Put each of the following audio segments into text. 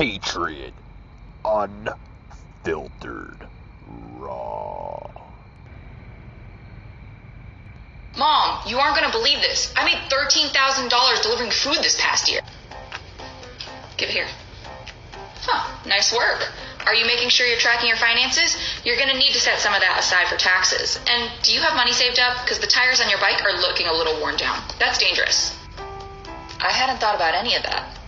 Patriot. Unfiltered. Raw. Mom, you aren't gonna believe this. I made $13,000 delivering food this past year. Give it here. Huh, nice work. Are you making sure you're tracking your finances? You're gonna need to set some of that aside for taxes. And do you have money saved up? Because the tires on your bike are looking a little worn down. That's dangerous. I hadn't thought about any of that.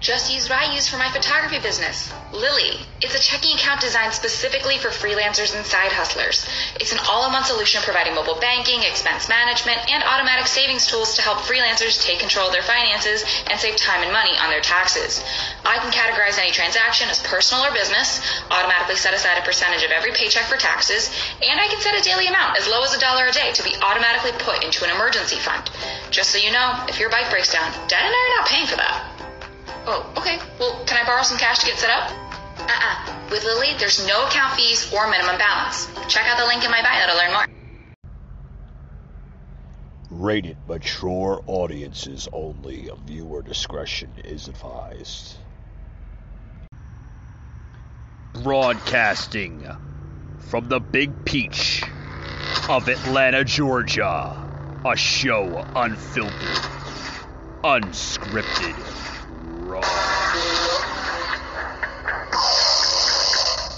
Just use Ryuse for my photography business. Lili. It's a checking account designed specifically for freelancers and side hustlers. It's an all-in-one solution providing mobile banking, expense management, and automatic savings tools to help freelancers take control of their finances and save time and money on their taxes. I can categorize any transaction as personal or business, automatically set aside a percentage of every paycheck for taxes, and I can set a daily amount as low as a dollar a day to be automatically put into an emergency fund. Just so you know, if your bike breaks down, Dad and I are not paying for that. Oh, okay. Well, can I borrow some cash to get set up? Uh-uh. With Lili, there's no account fees or minimum balance. Check out the link in my bio to learn more. Rated mature audiences only. Viewer discretion is advised. Broadcasting from the Big Peach of Atlanta, Georgia. A show unfiltered, unscripted, raw.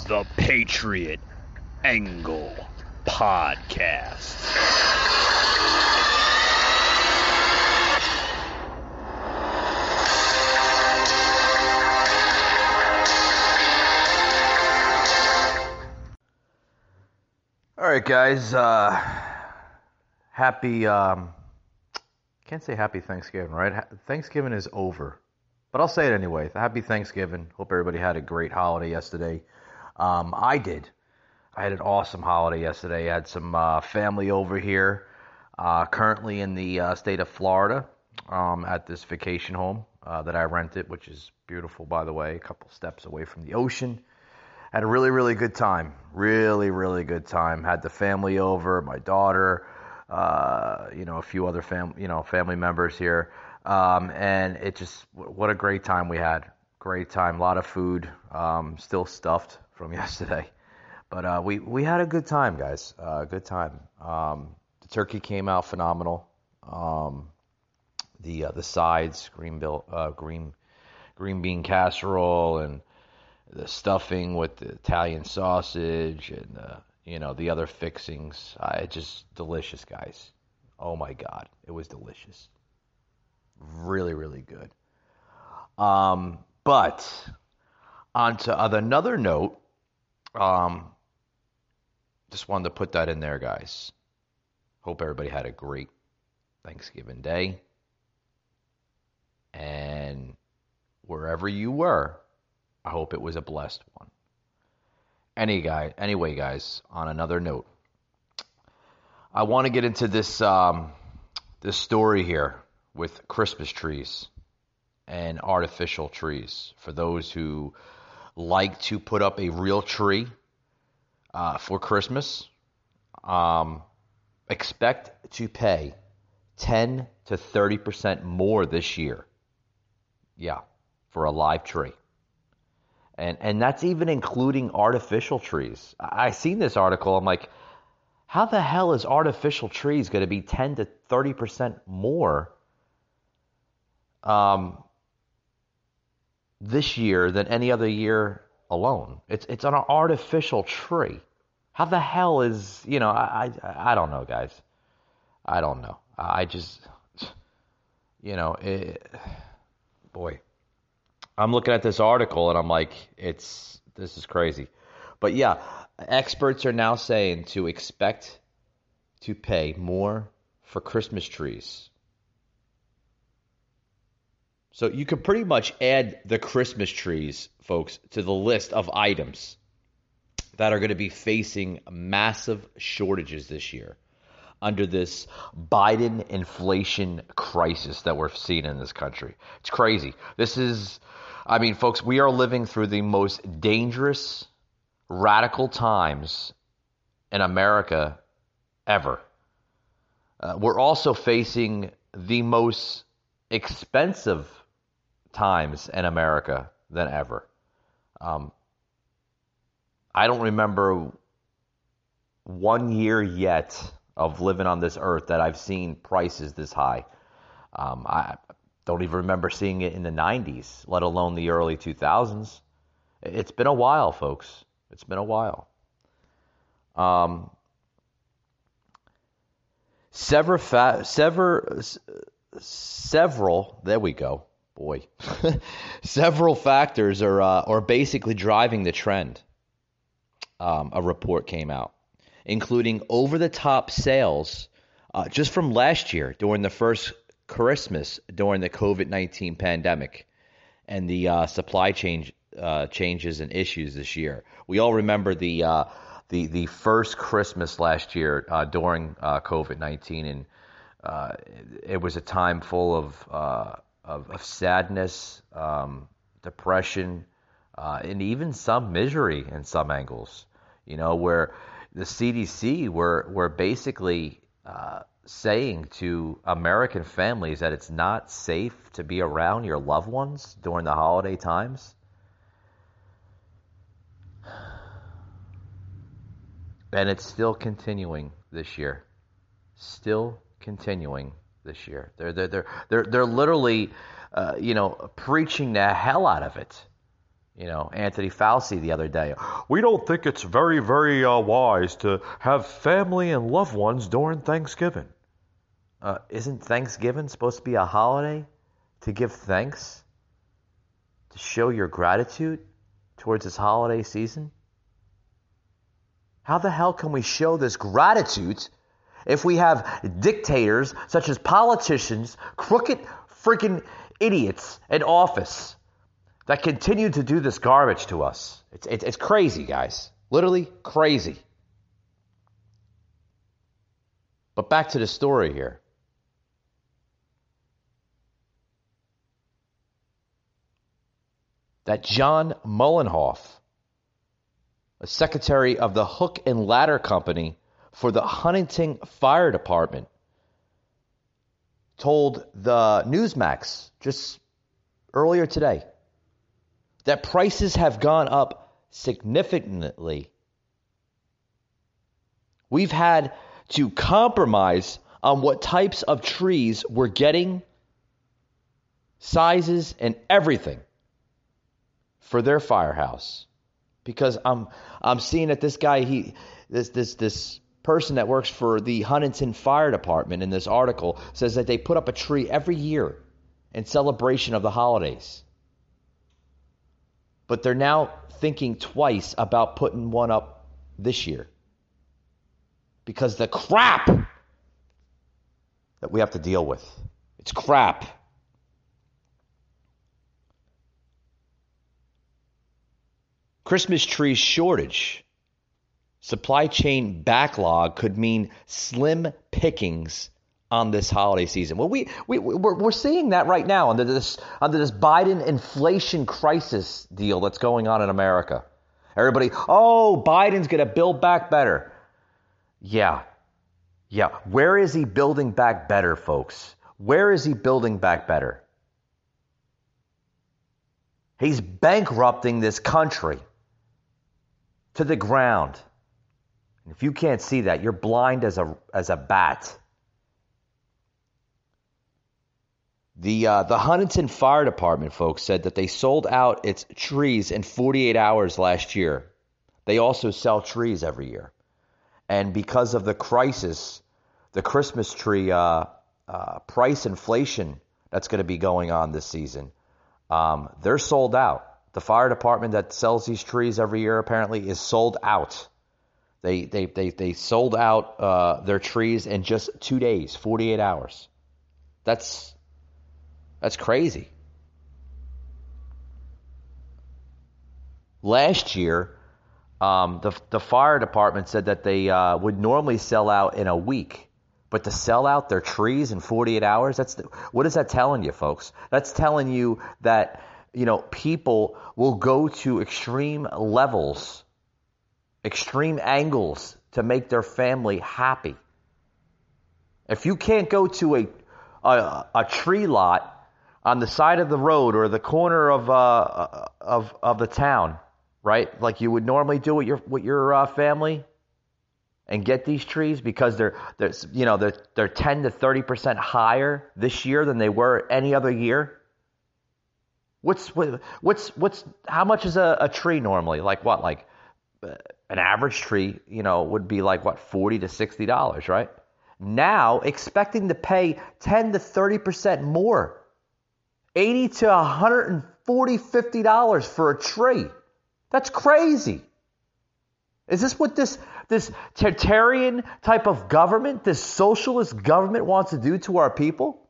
The Patriot Angle Podcast. All right, guys. Uh, happy. Um, can't say happy Thanksgiving, right? Thanksgiving is over, but I'll say it anyway. Happy Thanksgiving. Hope everybody had a great holiday yesterday. Um, I did. I had an awesome holiday yesterday. I had some uh, family over here, uh, currently in the uh, state of Florida, um, at this vacation home uh, that I rented, which is beautiful, by the way, a couple steps away from the ocean had a really really good time really really good time had the family over my daughter uh, you know a few other fam you know family members here um, and it just what a great time we had. Great time. A lot of food um, still stuffed from yesterday. But uh, we we had a good time guys. Uh, good time. Um, the turkey came out phenomenal. Um, the uh, the sides green bill uh, green green bean casserole and the stuffing with the Italian sausage and uh, you know the other fixings. Uh, it's just delicious, guys. Oh my God, it was delicious. Really, really good. Um, but on to other, another note, um, just wanted to put that in there, guys. Hope everybody had a great Thanksgiving Day. And wherever you were, I hope it was a blessed one. Any guy, anyway, guys. On another note, I want to get into this um, this story here with Christmas trees and artificial trees. For those who like to put up a real tree uh, for Christmas, um, expect to pay ten to thirty percent more this year. Yeah, for a live tree and and that's even including artificial trees. I, seen this article. I'm like, how the hell is artificial trees going to be 10 to 30 percent more um, this year than any other year alone? It's it's an artificial tree. How the hell is you know? I I, I don't know, guys. I don't know. I just you know it, boy. I'm looking at this article and I'm like, it's this is crazy. But yeah, experts are now saying to expect to pay more for Christmas trees. So you can pretty much add the Christmas trees, folks, to the list of items that are going to be facing massive shortages this year under this Biden inflation crisis that we're seeing in this country. It's crazy. This is I mean, folks, we are living through the most dangerous, radical times in America ever. Uh, we're also facing the most expensive times in America than ever. Um, I don't remember one year yet of living on this earth that I've seen prices this high. Um, I don't even remember seeing it in the 90s, let alone the early 2000s. It's been a while, folks. It's been a while. Um, sever, fa- sever, several, there we go. Boy, several factors are, uh, are basically driving the trend. Um, a report came out, including over the top sales uh, just from last year during the first Christmas during the COVID 19 pandemic and the uh, supply chain uh, changes and issues this year. We all remember the uh, the the first Christmas last year uh, during COVID nineteen, and it was a time full of of, of, sadness, um, depression, and even some misery in some angles. You know, where the CDC were were basically saying to American families that it's not safe to be around your loved ones during the holiday times. And it's still continuing this year. Still continuing this year. They're they're they're they're, they're literally, uh, you know, preaching the hell out of it. You know, Anthony Fauci the other day. We don't think it's very very uh, wise to have family and loved ones during Thanksgiving. Uh, isn't Thanksgiving supposed to be a holiday to give thanks, to show your gratitude towards this holiday season? How the hell can we show this gratitude if we have dictators such as politicians, crooked freaking idiots in office that continue to do this garbage to us? It's, it's, it's crazy, guys. Literally crazy. But back to the story here. That John Mollenhoff a secretary of the Hook and Ladder Company for the Huntington Fire Department, told the Newsmax just earlier today that prices have gone up significantly. We've had to compromise on what types of trees we're getting, sizes, and everything for their firehouse because I'm I'm seeing that this guy he this this this person that works for the Huntington Fire Department in this article says that they put up a tree every year in celebration of the holidays. But they're now thinking twice about putting one up this year. Because the crap that we have to deal with. It's crap. Christmas tree shortage. Supply chain backlog could mean slim pickings on this holiday season. Well, we, we, we're, we're seeing that right now under this, under this Biden inflation crisis deal that's going on in America. Everybody, oh, Biden's going to build back better. Yeah. Yeah. Where is he building back better, folks? Where is he building back better? He's bankrupting this country to the ground. If you can't see that, you're blind as a, as a bat. The, uh, the Huntington Fire Department, folks, said that they sold out its trees in 48 hours last year. They also sell trees every year. And because of the crisis, the Christmas tree uh, uh, price inflation that's going to be going on this season, um, they're sold out. The fire department that sells these trees every year apparently is sold out. They they they they sold out uh, their trees in just two days, 48 hours. That's that's crazy. Last year, um, the the fire department said that they uh, would normally sell out in a week, but to sell out their trees in 48 hours, that's the, what is that telling you, folks? That's telling you that you know, people will go to extreme levels, extreme angles to make their family happy. If you can't go to a, a, a tree lot on the side of the road or the corner of, uh, of, of the town right? Like you would normally do with your with your uh, family, and get these trees because they're they're you know they're they're ten to thirty percent higher this year than they were any other year. What's what's what's how much is a, a tree normally? Like what? Like uh, an average tree, you know, would be like what forty to sixty dollars, right? Now expecting to pay ten to thirty percent more, eighty to one hundred and forty, fifty dollars for a tree. That's crazy. Is this what this this totalitarian type of government, this socialist government wants to do to our people?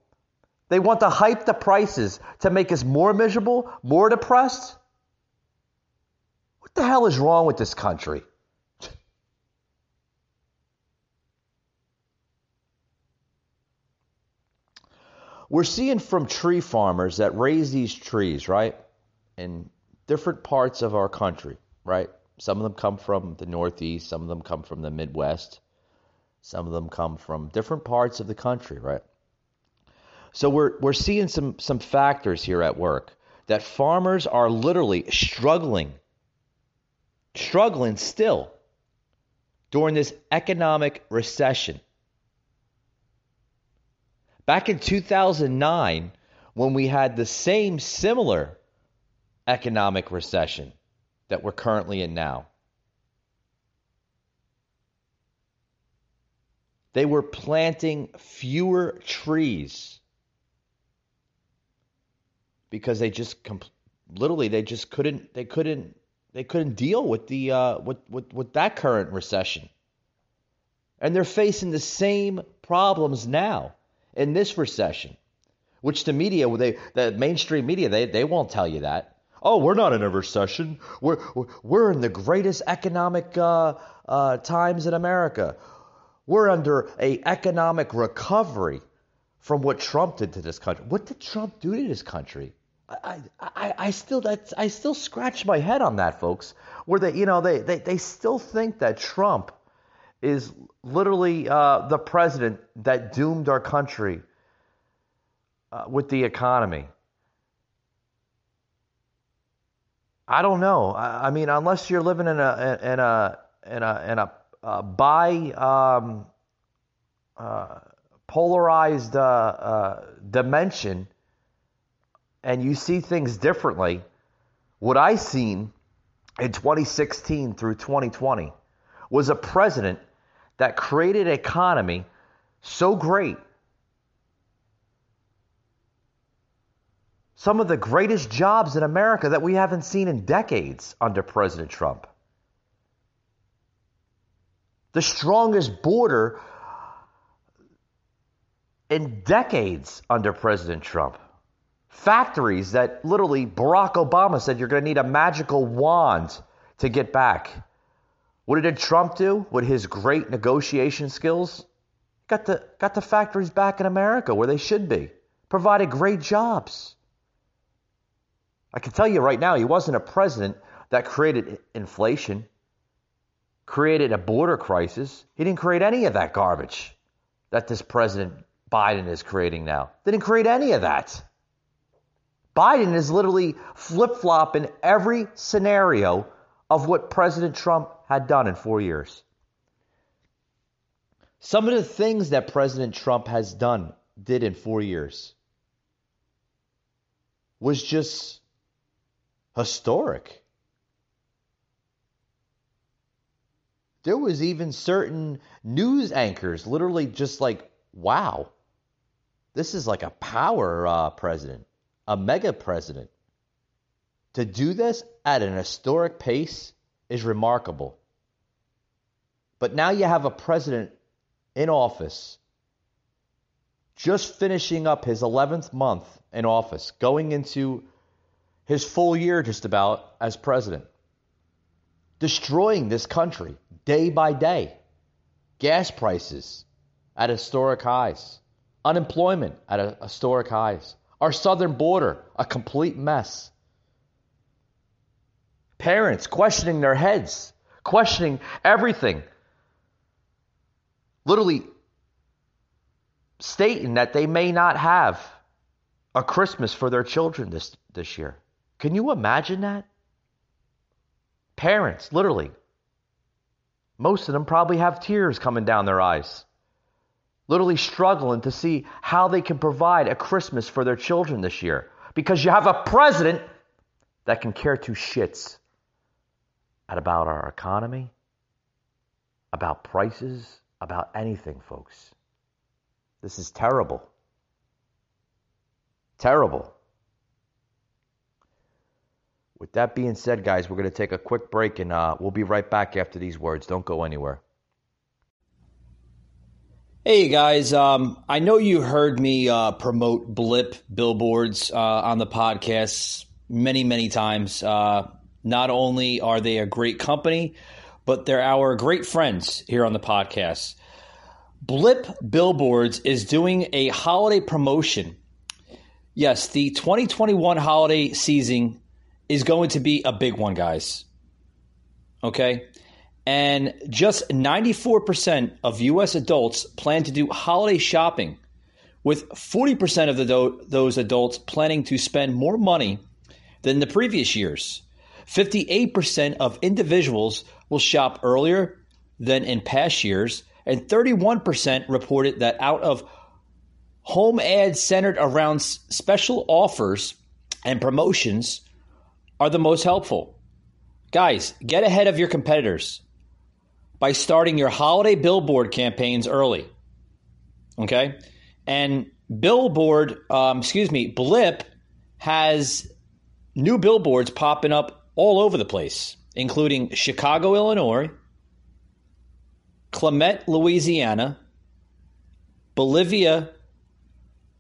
They want to hype the prices to make us more miserable, more depressed. What the hell is wrong with this country? We're seeing from tree farmers that raise these trees, right, in different parts of our country, right? Some of them come from the Northeast, some of them come from the Midwest, some of them come from different parts of the country, right? So we're we're seeing some some factors here at work that farmers are literally struggling struggling still during this economic recession. Back in 2009 when we had the same similar economic recession that we're currently in now. They were planting fewer trees because they just literally they just couldn't they couldn't they couldn't deal with the uh, with, with with that current recession, and they're facing the same problems now in this recession, which the media they the mainstream media they they won't tell you that. Oh, we're not in a recession. We're we're in the greatest economic uh, uh, times in America. We're under a economic recovery from what Trump did to this country. What did Trump do to this country? I, I, I still that's I still scratch my head on that, folks. Where they you know they they, they still think that Trump is literally uh, the president that doomed our country uh, with the economy. I don't know. I, I, mean, unless you're living in a in a in a in a um, uh, polarized uh, uh, dimension and you see things differently, what I seen in 2016 through 2020 was a president that created an economy so great. Some of the greatest jobs in America that we haven't seen in decades under President Trump. The strongest border in decades under President Trump factories that literally Barack Obama said you're going to need a magical wand to get back. What did Trump do with his great negotiation skills? Got the, got the factories back in America where they should be, provided great jobs. I can tell you right now, he wasn't a president that created inflation, created a border crisis. He didn't create any of that garbage that this president Biden is creating now. Didn't create any of that. Biden is literally flip flop in every scenario of what President Trump had done in four years. Some of the things that President Trump has done, did in four years, was just historic. There was even certain news anchors literally just like, wow, this is like a power uh, president a mega president. To do this at an historic pace is remarkable. But now you have a president in office, just finishing up his 11th month in office, going into his full year just about as president, destroying this country day by day. Gas prices at historic highs, unemployment at historic highs, our southern border, a complete mess. Parents questioning their heads, questioning everything. Literally stating that they may not have a Christmas for their children this, this year. Can you imagine that? Parents, literally. Most of them probably have tears coming down their eyes. Literally struggling to see how they can provide a Christmas for their children this year. Because you have a president that can care two shits about our economy, about prices, about anything, folks. This is terrible. Terrible. With that being said, guys, we're going to take a quick break and uh, we'll be right back after these words. Don't go anywhere. Hey guys, um, I know you heard me uh, promote Blip billboards uh, on the podcast many, many times. Uh, not only are they a great company, but they're our great friends here on the podcast. Blip Billboards is doing a holiday promotion. Yes, the 2021 holiday season is going to be a big one, guys. Okay? And just 94% of US adults plan to do holiday shopping, with 40% of the those adults planning to spend more money than the previous years. 58% of individuals will shop earlier than in past years, and 31% reported that out of home ads centered around special offers and promotions are the most helpful. Guys, get ahead of your competitors by starting your holiday billboard campaigns early. Okay? And Billboard, um, excuse me, Blip has new billboards popping up all over the place, including Chicago, Illinois, Clement, Louisiana, Bolivia,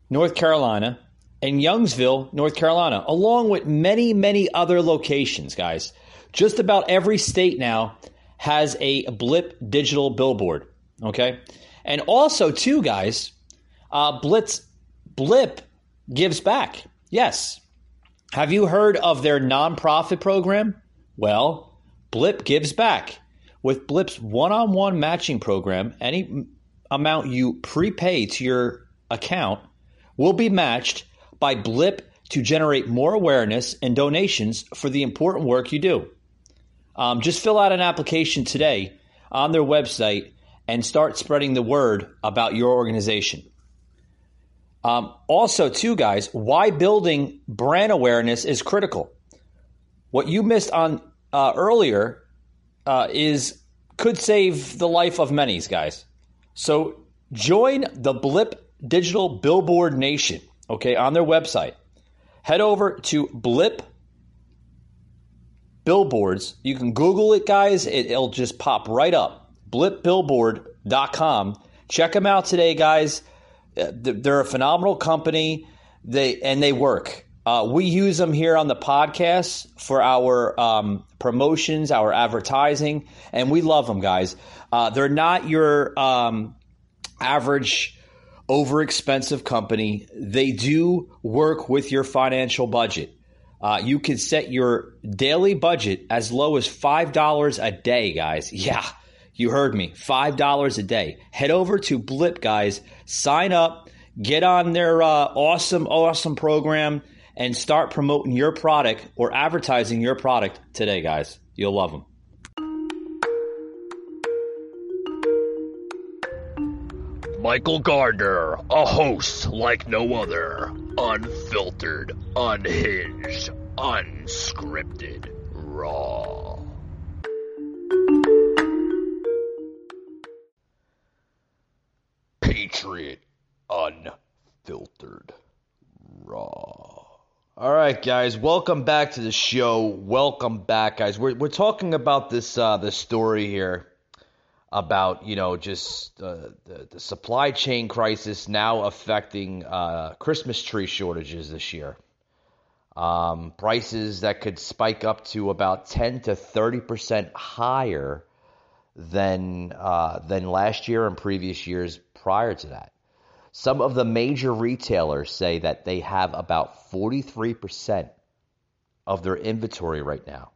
North Carolina, and Youngsville, North Carolina, along with many, many other locations, guys. Just about every state now has a Blip digital billboard. Okay. And also, too, guys, uh, Blitz Blip gives back. Yes. Have you heard of their nonprofit program? Well, Blip gives back. With Blip's one on one matching program, any amount you prepay to your account will be matched by Blip to generate more awareness and donations for the important work you do. Um, just fill out an application today on their website and start spreading the word about your organization. Um, also, too, guys, why building brand awareness is critical. What you missed on uh, earlier uh, is could save the life of many, guys. So join the Blip Digital Billboard Nation, okay, on their website. Head over to Blip Billboards. You can Google it, guys. It, it'll just pop right up. BlipBillboard.com. Check them out today, guys. Uh, they're a phenomenal company. They and they work. Uh, we use them here on the podcast for our um, promotions, our advertising, and we love them, guys. Uh, they're not your um, average over expensive company. They do work with your financial budget. Uh, you can set your daily budget as low as $5 a day, guys. Yeah, you heard me. $5 a day. Head over to Blip, guys. Sign up, get on their uh, awesome, awesome program, and start promoting your product or advertising your product today, guys. You'll love them. Michael Gardner, a host like no other. Unfiltered, unhinged, unscripted, raw. Patriot, unfiltered, raw. All right, guys, welcome back to the show. Welcome back, guys. We're, we're talking about this uh, this story here about you know just uh, the, the supply chain crisis now affecting uh, Christmas tree shortages this year. Um, prices that could spike up to about 10 to 30 percent higher than uh, than last year and previous years prior to that. Some of the major retailers say that they have about 43 percent of their inventory right now,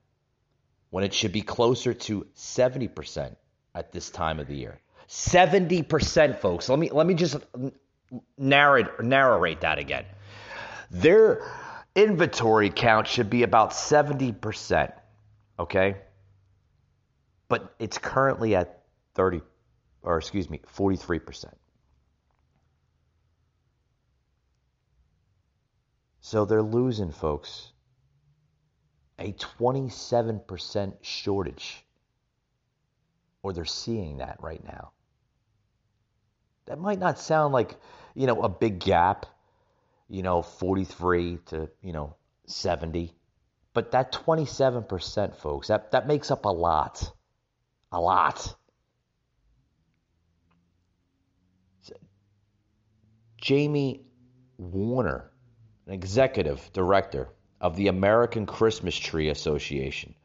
when it should be closer to 70 percent at this time of the year. 70%, folks. Let me let me just narrate narrate that again. Their inventory count should be about 70%. Okay? but it's currently at 30, or excuse me, 43%. So they're losing, folks, a 27% shortage. Or they're seeing that right now. That might not sound like, you know, a big gap, you know, 43 to, you know, 70. But that 27%, folks, that, that makes up a lot. A lot. Jami Warner, an executive director of the American Christmas Tree Association,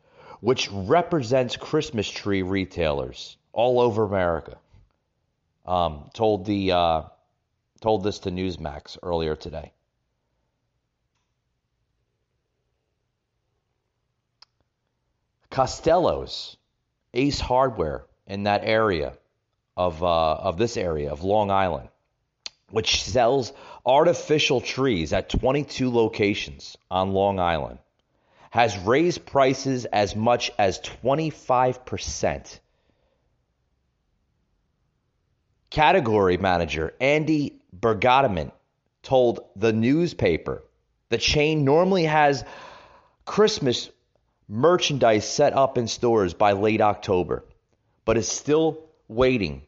which represents Christmas tree retailers all over America, um, told the uh, told this to Newsmax earlier today. Costello's Ace Hardware in that area of uh, of this area of Long Island, which sells artificial trees at 22 locations on Long Island, has raised prices as much as 25 percent. Category manager Andy Bergadament told the newspaper the chain normally has Christmas merchandise set up in stores by late October, but is still waiting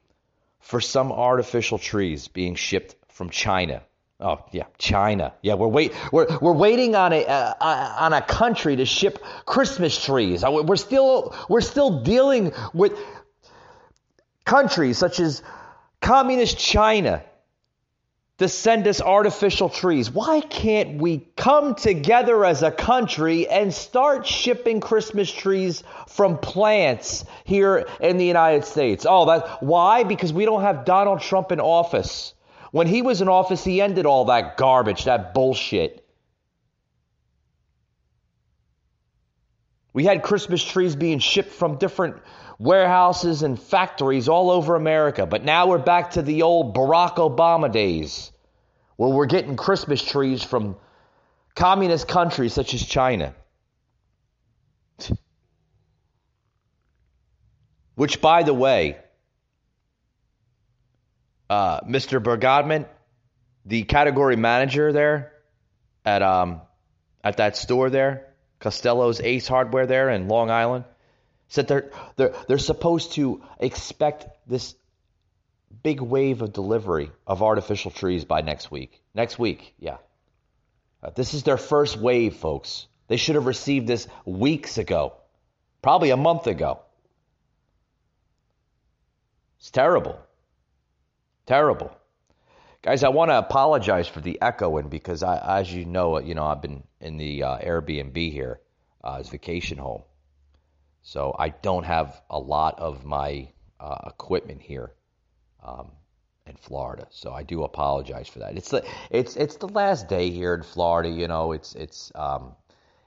for some artificial trees being shipped from China. Oh yeah, China. Yeah, we're wait we're we're waiting on a uh, uh on a country to ship Christmas trees. Uh, we're still we're still dealing with countries such as communist China to send us artificial trees. Why can't we come together as a country and start shipping Christmas trees from plants here in the United States? Oh, that why? Because we don't have Donald Trump in office. When he was in office, he ended all that garbage, that bullshit. We had Christmas trees being shipped from different warehouses and factories all over America. But now we're back to the old Barack Obama days where we're getting Christmas trees from communist countries such as China. Which, by the way, uh, Mr. Bergadman, the category manager there at um, at that store there, Costello's Ace Hardware there in Long Island, said they're, they're, they're supposed to expect this big wave of delivery of artificial trees by next week. Next week, yeah. Uh, this is their first wave, folks. They should have received this weeks ago, probably a month ago. It's terrible. Terrible. Guys, I want to apologize for the echoing because, I, as you know, you know I've been in the uh, Airbnb here uh, as vacation home, so I don't have a lot of my uh, equipment here um, in Florida. So I do apologize for that. It's the it's it's the last day here in Florida. You know, it's it's um,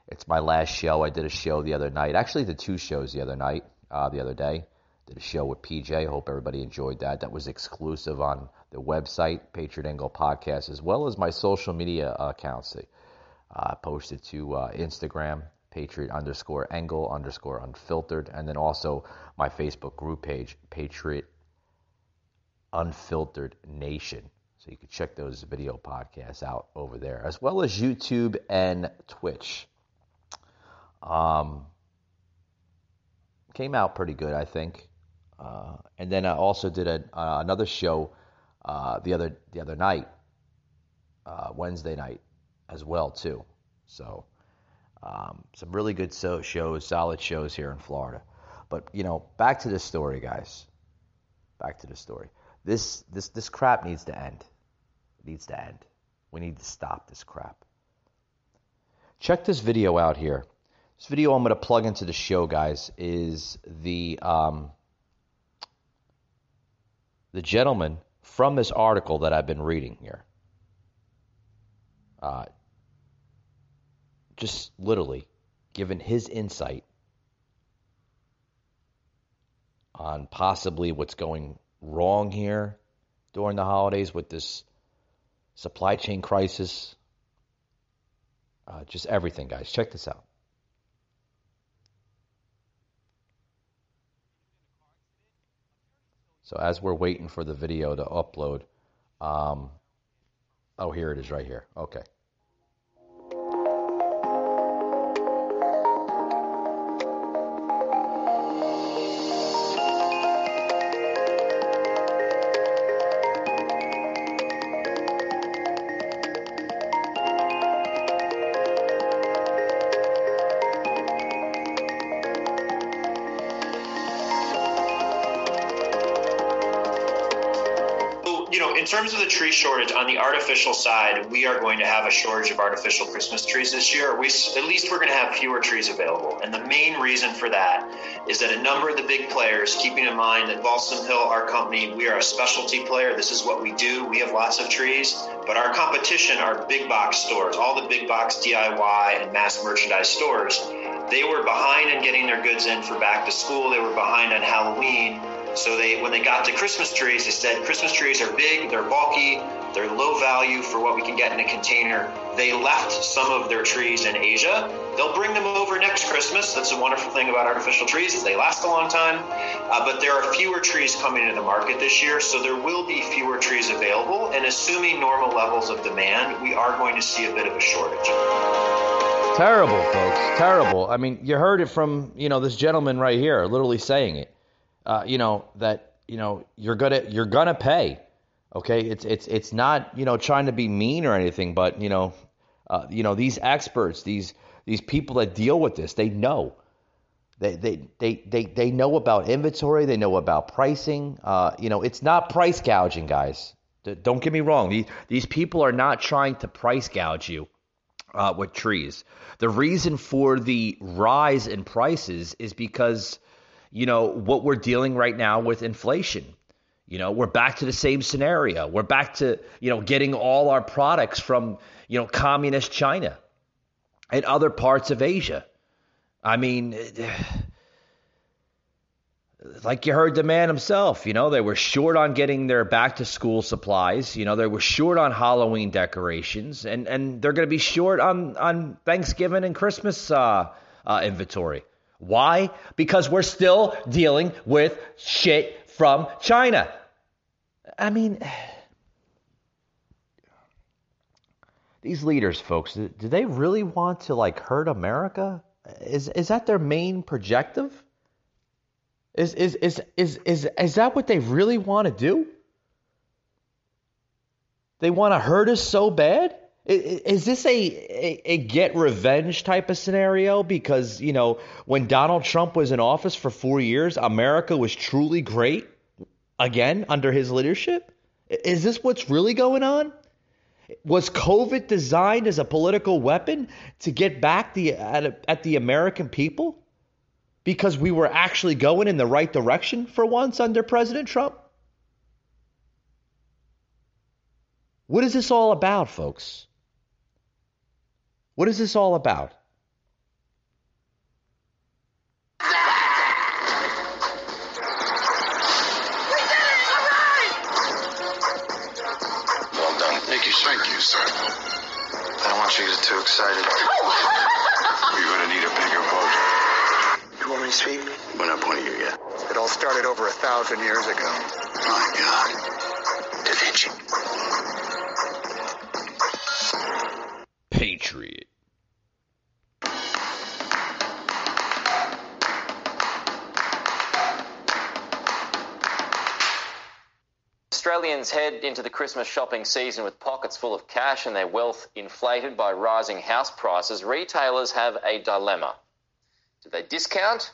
it's my last show. I did a show the other night. Actually, the two shows the other night, uh, the other day. Did a show with PJ. Hope everybody enjoyed that. That was exclusive on the website, Patriot Angle Podcast, as well as my social media accounts. Uh, posted to uh, Instagram, Patriot underscore Angle underscore Unfiltered, and then also my Facebook group page, Patriot Unfiltered Nation. So you can check those video podcasts out over there, as well as YouTube and Twitch. Um, came out pretty good, I think. Uh, and then I also did a, uh, another show uh, the other the other night, uh, Wednesday night, as well too. So um, some really good so- shows, solid shows here in Florida. But you know, back to the story, guys. Back to the story. This this this crap needs to end. It needs to end. We need to stop this crap. Check this video out here. This video I'm going to plug into the show, guys, is the um, the gentleman from this article that I've been reading here. Uh, just literally given his insight on possibly what's going wrong here during the holidays with this supply chain crisis. Uh, just everything, guys. Check this out. So as we're waiting for the video to upload, um, oh, here it is right here. Okay. The tree shortage on the artificial side, we are going to have a shortage of artificial Christmas trees this year. We at least we're going to have fewer trees available, and the main reason for that is that a number of the big players, keeping in mind that Balsam Hill, our company, we are a specialty player. This is what we do. We have lots of trees, but our competition are big box stores, all the big box DIY and mass merchandise stores. They were behind in getting their goods in for back to school. They were behind on Halloween so they, when they got to Christmas trees, they said Christmas trees are big, they're bulky, they're low value for what we can get in a container. They left some of their trees in Asia. They'll bring them over next Christmas. That's a wonderful thing about artificial trees is they last a long time. Uh, but there are fewer trees coming into the market this year, so there will be fewer trees available. And assuming normal levels of demand, we are going to see a bit of a shortage. Terrible, folks. Terrible. I mean, you heard it from you know this gentleman right here, literally saying it uh, you know that you know you're gonna you're gonna pay. Okay, it's it's it's not you know trying to be mean or anything, but you know uh, you know these experts, these these people that deal with this, they know. They, they, they, they, they know about inventory. They know about pricing. Uh, you know, it's not price gouging, guys. Don't get me wrong. These, these people are not trying to price gouge you uh, with trees. The reason for the rise in prices is because you know, what we're dealing right now with inflation. You know, we're back to the same scenario. We're back to, you know, getting all our products from, you know, communist China and other parts of Asia. I mean, like you heard the man himself, you know, they were short on getting their back to school supplies. You know, they were short on Halloween decorations, and, and they're going to be short on, on Thanksgiving and Christmas uh, uh, inventory. Why? Because we're still dealing with shit from China. I mean, these leaders, folks, do they really want to like hurt America? Is is that their main projective? Is is is is is is that what they really want to do? They want to hurt us so bad? Is this a, a, a, get revenge type of scenario? Because, you know, when Donald Trump was in office for four years, America was truly great again under his leadership? Is this what's really going on? Was COVID designed as a political weapon to get back the, at, at the American people? Because we were actually going in the right direction for once under President Trump? What is this all about, folks? What is this all about? Well done. Thank you, thank you, sir. I don't want you to get too excited. You're gonna need a bigger boat. You want me to speak? We're not pointing you yet. It all started over a thousand years ago. My God. Da Vinci. Australians head into the Christmas shopping season with pockets full of cash and their wealth inflated by rising house prices. Retailers have a dilemma. Do they discount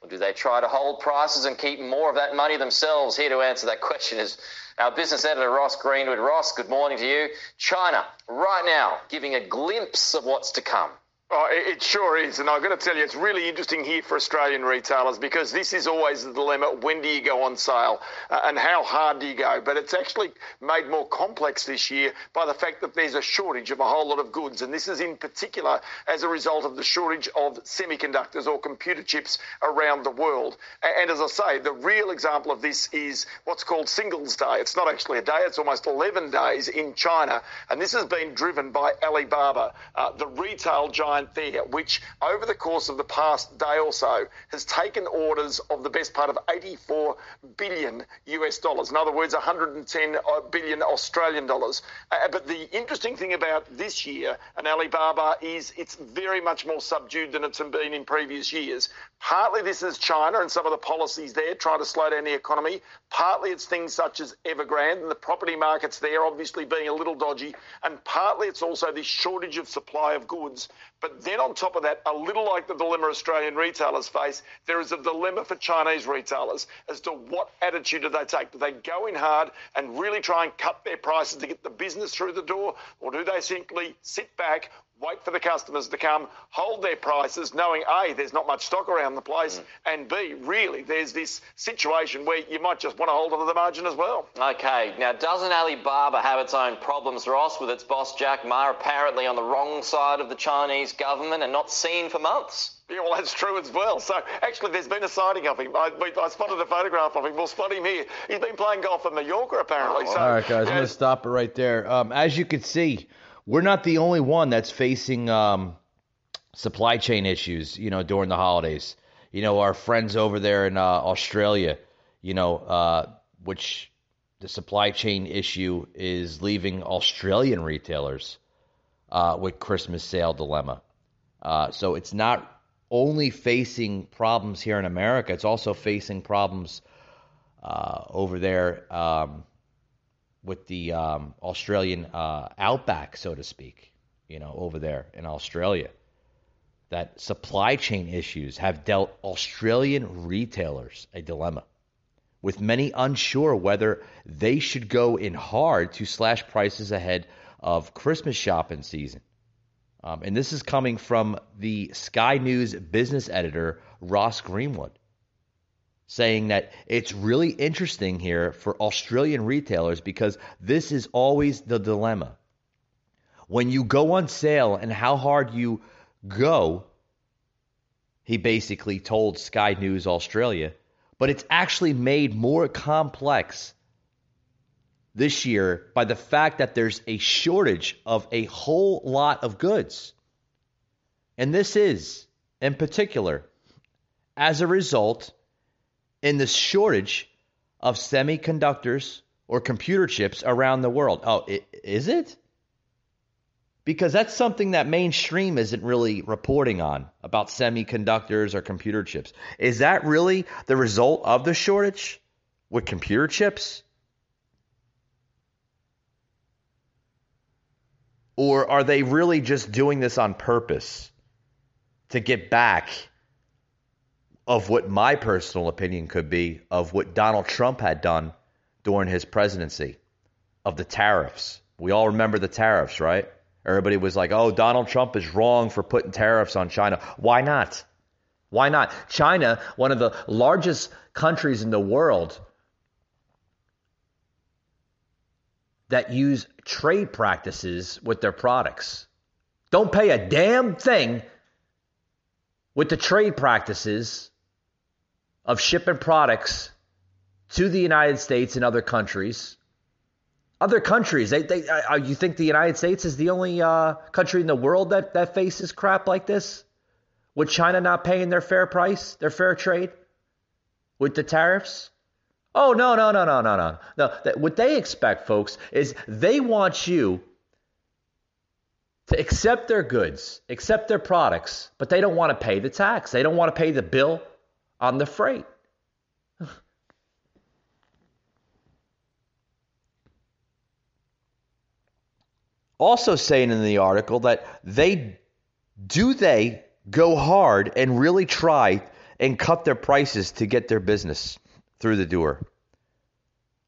or do they try to hold prices and keep more of that money themselves? Here to answer that question is our business editor, Ross Greenwood. Ross, good morning to you. China, right now, giving a glimpse of what's to come. Oh, it sure is. And I've got to tell you, it's really interesting here for Australian retailers because this is always the dilemma. When do you go on sale uh, and how hard do you go? But it's actually made more complex this year by the fact that there's a shortage of a whole lot of goods. And this is in particular as a result of the shortage of semiconductors or computer chips around the world. And as I say, the real example of this is what's called Singles Day. It's not actually a day, it's almost 11 days in China. And this has been driven by Alibaba, uh, the retail giant there, which over the course of the past day or so has taken orders of the best part of 84 billion US dollars. In other words, 110 uh, Australian dollars. Uh, but the interesting thing about this year and Alibaba is it's very much more subdued than it's been in previous years. Partly this is China and some of the policies there trying to slow down the economy. Partly it's things such as Evergrande and the property markets there obviously being a little dodgy. And partly it's also this shortage of supply of goods. But then on top of that, a little like the dilemma Australian retailers face, there is a dilemma for Chinese retailers as to what attitude do they take. Do they go in hard and really try and cut their prices to get the business through the door? Or do they simply sit back, wait for the customers to come, hold their prices, knowing A, there's not much stock around the place, mm. and B, really, there's this situation where you might just want to hold onto the margin as well. Okay, now doesn't Alibaba have its own problems, Ross, with its boss Jack Ma apparently on the wrong side of the Chinese government and not seen for months? Yeah, well, that's true as well. So, actually, there's been a sighting of him. I, I spotted a photograph of him. We'll spot him here. He's been playing golf in Mallorca, apparently. Oh, so, all right, guys. I'm going to stop it right there. Um, as you can see, we're not the only one that's facing um, supply chain issues, you know, during the holidays. You know, our friends over there in uh, Australia, you know, uh, which the supply chain issue is leaving Australian retailers uh, with Christmas sale dilemma. Uh, so it's not only facing problems here in America, it's also facing problems uh, over there. Um, with the um, Australian uh, outback, so to speak, you know, over there in Australia. That supply chain issues have dealt Australian retailers a dilemma, with many unsure whether they should go in hard to slash prices ahead of Christmas shopping season. Um, and this is coming from the Sky News business editor, Ross Greenwood saying that it's really interesting here for Australian retailers because this is always the dilemma. When you go on sale and how hard you go, he basically told Sky News Australia, but it's actually made more complex this year by the fact that there's a shortage of a whole lot of goods. And this is, in particular, as a result in the shortage of semiconductors or computer chips around the world. Oh, is it? Because that's something that mainstream isn't really reporting on about semiconductors or computer chips. Is that really the result of the shortage with computer chips? Or are they really just doing this on purpose to get back of what my personal opinion could be of what Donald Trump had done during his presidency of the tariffs. We all remember the tariffs, right? Everybody was like, oh, Donald Trump is wrong for putting tariffs on China. Why not? Why not? China, one of the largest countries in the world that use trade practices with their products, don't pay a damn thing with the trade practices of shipping products to the United States and other countries. Other countries, they, they, uh, uh, you think the United States is the only uh, country in the world that, that faces crap like this? With China not paying their fair price, their fair trade? With the tariffs? Oh, no, no, no, no, no, no. No, what they expect, folks, is they want you to accept their goods, accept their products, but they don't want to pay the tax. They don't want to pay the bill on the freight. also saying in the article that they do they go hard and really try and cut their prices to get their business through the door?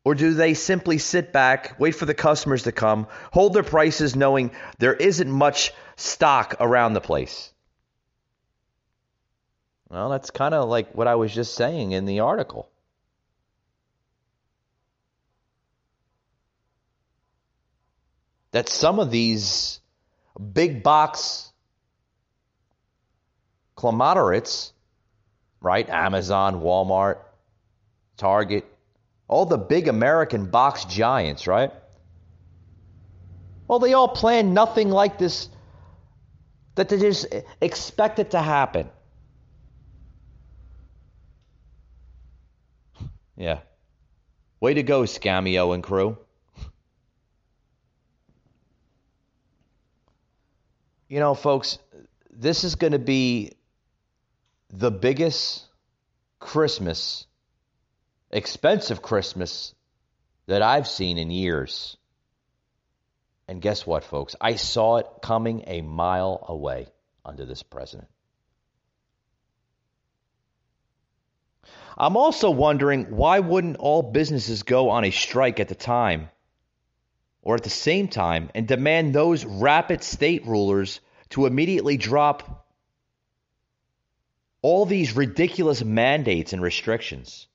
Or do they simply sit back, wait for the customers to come, hold their prices knowing there isn't much stock around the place? Well, that's kind of like what I was just saying in the article. That some of these big box conglomerates, right? Amazon, Walmart, Target, all the big American box giants, right? Well, they all plan nothing like this That they just expect it to happen. Yeah. Way to go, Scamio and crew. You know, folks, this is going to be the biggest Christmas, expensive Christmas that I've seen in years. And guess what, folks? I saw it coming a mile away under this president. I'm also wondering why wouldn't all businesses go on a strike at the time or at the same time and demand those rapid state rulers to immediately drop all these ridiculous mandates and restrictions.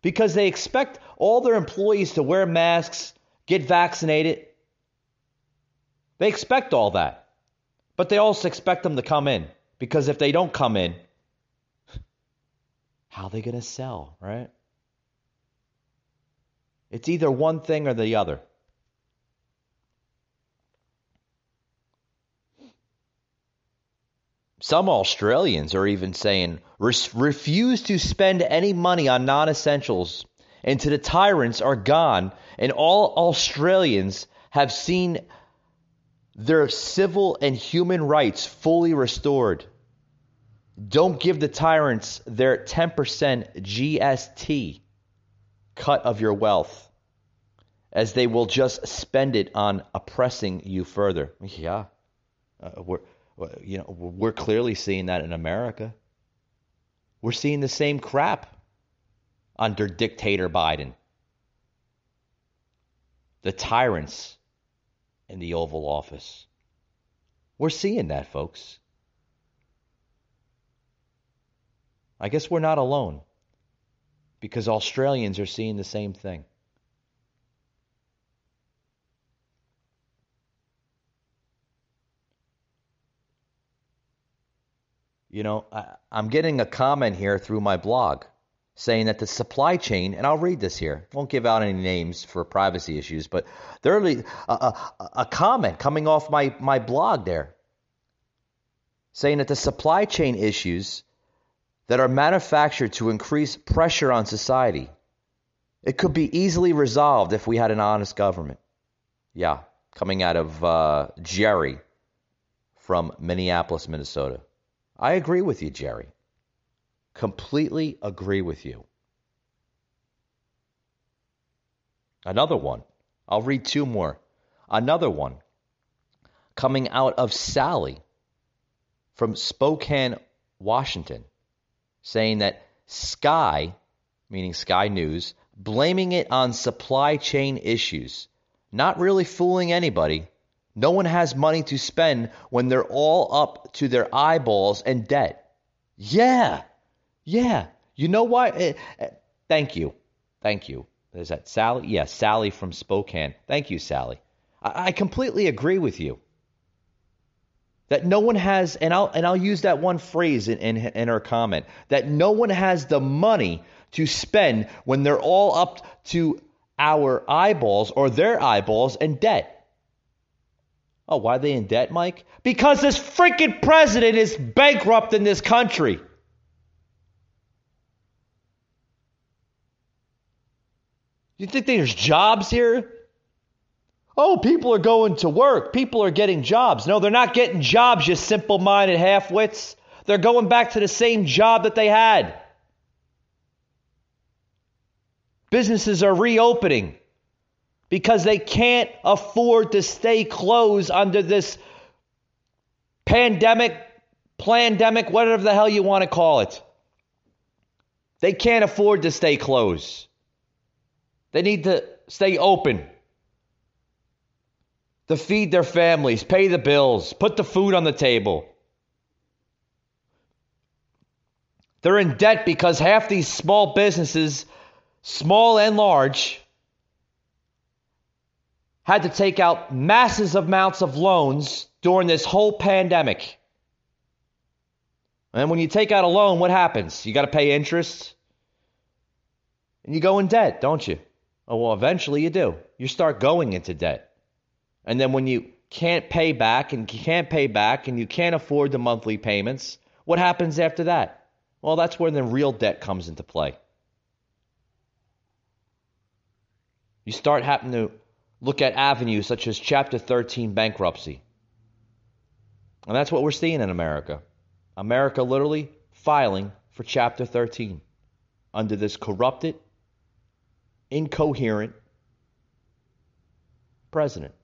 Because they expect all their employees to wear masks, get vaccinated. They expect all that. But they also expect them to come in. Because if they don't come in, how are they going to sell, right? It's either one thing or the other. Some Australians are even saying refuse to spend any money on non essentials until the tyrants are gone and all Australians have seen their civil and human rights fully restored. Don't give the tyrants their 10% GST cut of your wealth, as they will just spend it on oppressing you further. Yeah, uh, we're, you know, we're clearly seeing that in America. We're seeing the same crap under dictator Biden. The tyrants in the Oval Office. We're seeing that, folks. I guess we're not alone because Australians are seeing the same thing. You know, I, am getting a comment here through my blog saying that the supply chain, and I'll read this here, won't give out any names for privacy issues, but there's a, a, a comment coming off my, my blog there saying that the supply chain issues that are manufactured to increase pressure on society. It could be easily resolved if we had an honest government. Yeah, coming out of uh, Jerry from Minneapolis, Minnesota. I agree with you, Jerry. Completely agree with you. Another one. I'll read two more. Another one coming out of Sally from Spokane, Washington saying that Sky, meaning Sky News, blaming it on supply chain issues, not really fooling anybody. No one has money to spend when they're all up to their eyeballs in debt. Yeah, yeah. You know what? Eh, eh, thank you. Thank you. Is that Sally? Yeah, Sally from Spokane. Thank you, Sally. I, I completely agree with you that no one has and I'll and I'll use that one phrase in, in, in her comment that no one has the money to spend when they're all up to our eyeballs or their eyeballs in debt. Oh, why are they in debt, Mike? Because this freaking president is bankrupt in this country. You think there's jobs here? Oh, people are going to work. People are getting jobs. No, they're not getting jobs, you simple minded half-wits. They're going back to the same job that they had. Businesses are reopening because they can't afford to stay closed under this pandemic, pandemic, whatever the hell you want to call it. They can't afford to stay closed. They need to stay open to feed their families, pay the bills, put the food on the table. They're in debt because half these small businesses, small and large, had to take out massive amounts of loans during this whole pandemic. And when you take out a loan, what happens? You got to pay interest. And you go in debt, don't you? Oh, well, eventually you do. You start going into debt. And then when you can't pay back and you can't pay back and you can't afford the monthly payments, what happens after that? Well, that's where the real debt comes into play. You start having to look at avenues such as Chapter 13 bankruptcy. And that's what we're seeing in America. America literally filing for Chapter 13 under this corrupted, incoherent president.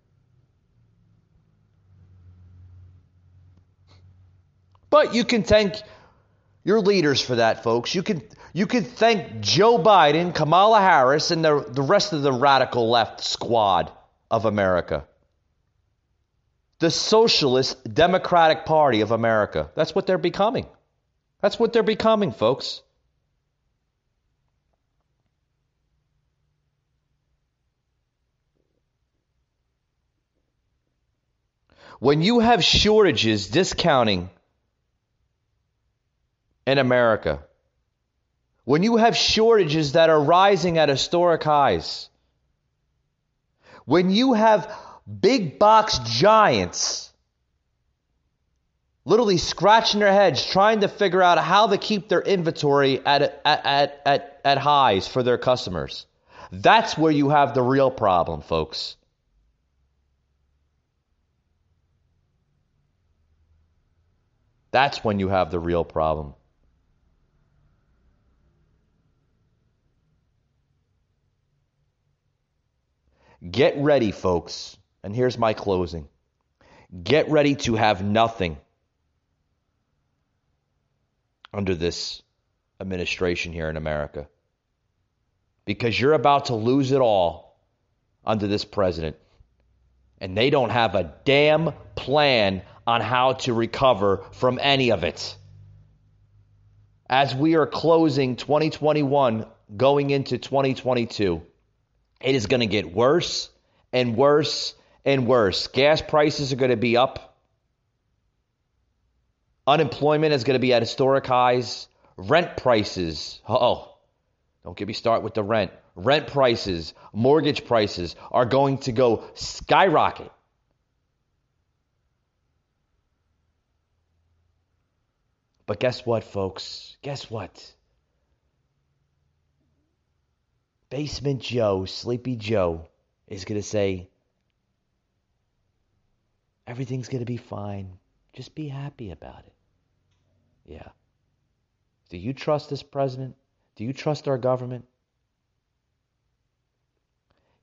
But you can thank your leaders for that, folks. You can you can thank Joe Biden, Kamala Harris, and the, the rest of the radical left squad of America. The Socialist Democratic Party of America. That's what they're becoming. That's what they're becoming, folks. When you have shortages discounting in America, when you have shortages that are rising at historic highs, when you have big box giants literally scratching their heads trying to figure out how to keep their inventory at, at, at, at, at highs for their customers. That's where you have the real problem, folks. That's when you have the real problem. Get ready, folks. And here's my closing get ready to have nothing under this administration here in America. Because you're about to lose it all under this president. And they don't have a damn plan on how to recover from any of it. As we are closing 2021, going into 2022, it is going to get worse and worse and worse. Gas prices are going to be up. Unemployment is going to be at historic highs. Rent prices, oh, don't get me started with the rent. Rent prices, mortgage prices are going to go skyrocket. But guess what, folks? Guess what? Basement Joe, Sleepy Joe, is going to say, everything's going to be fine. Just be happy about it. Yeah. Do you trust this president? Do you trust our government?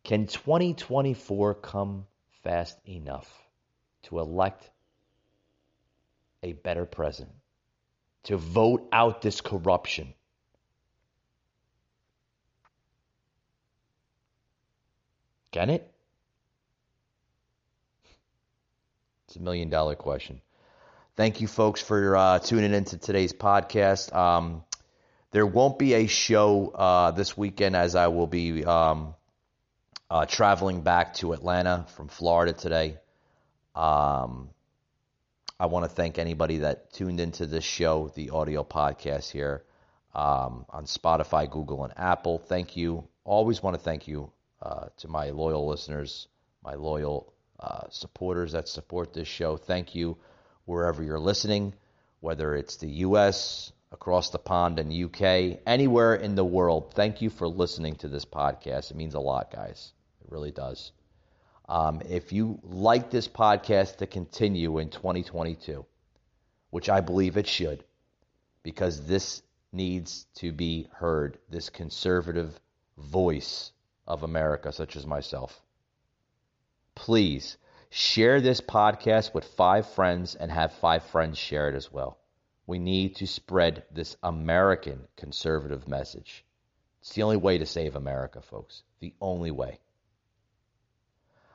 Can 2024 come fast enough to elect a better president, to vote out this corruption? Can it? It's a million dollar question. Thank you, folks, for uh, tuning into today's podcast. Um, there won't be a show uh, this weekend as I will be um, uh, traveling back to Atlanta from Florida today. Um, I want to thank anybody that tuned into this show, the audio podcast here um, on Spotify, Google, and Apple. Thank you. Always want to thank you uh, to my loyal listeners, my loyal uh, supporters that support this show. Thank you wherever you're listening, whether it's the U.S., across the pond in UK, anywhere in the world. Thank you for listening to this podcast. It means a lot, guys. It really does. Um, if you like this podcast to continue in 2022, which I believe it should, because this needs to be heard, this conservative voice of America, such as myself. Please share this podcast with five friends and have five friends share it as well. We need to spread this American conservative message. It's the only way to save America, folks. The only way.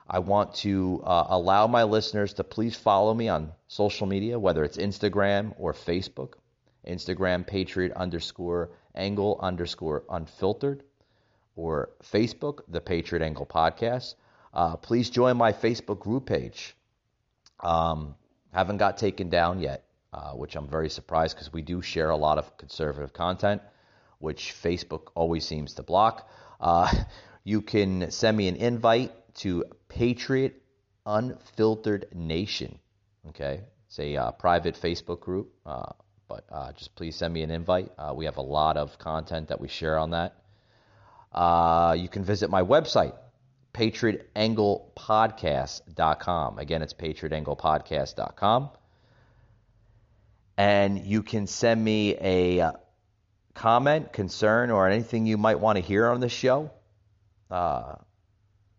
I want to uh, allow my listeners to please follow me on social media, whether it's Instagram or Facebook. Instagram, Patriot underscore angle underscore unfiltered or Facebook, the Patriot Angle Podcast. Uh, please join my Facebook group page. Um, haven't got taken down yet, uh, which I'm very surprised because we do share a lot of conservative content, which Facebook always seems to block. Uh, you can send me an invite to Patriot Unfiltered Nation. Okay, it's a uh, private Facebook group, uh, but uh, just please send me an invite. We have a lot of content that we share on that. Uh, you can visit my website, patriotanglepodcast.com. Again, it's patriotanglepodcast.com. And you can send me a uh, comment, concern, or anything you might want to hear on the show. Uh,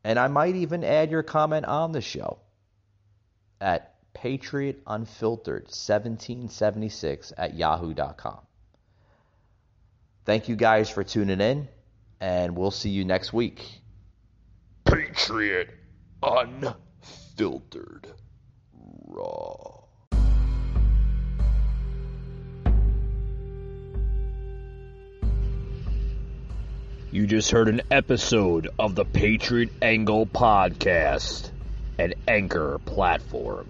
and I might even add your comment on the show at Patriot Unfiltered 1776 at yahoo.com. Thank you guys for tuning in, and we'll see you next week. Patriot Unfiltered Raw. You just heard an episode of the Patriot Angle Podcast, an anchor platform.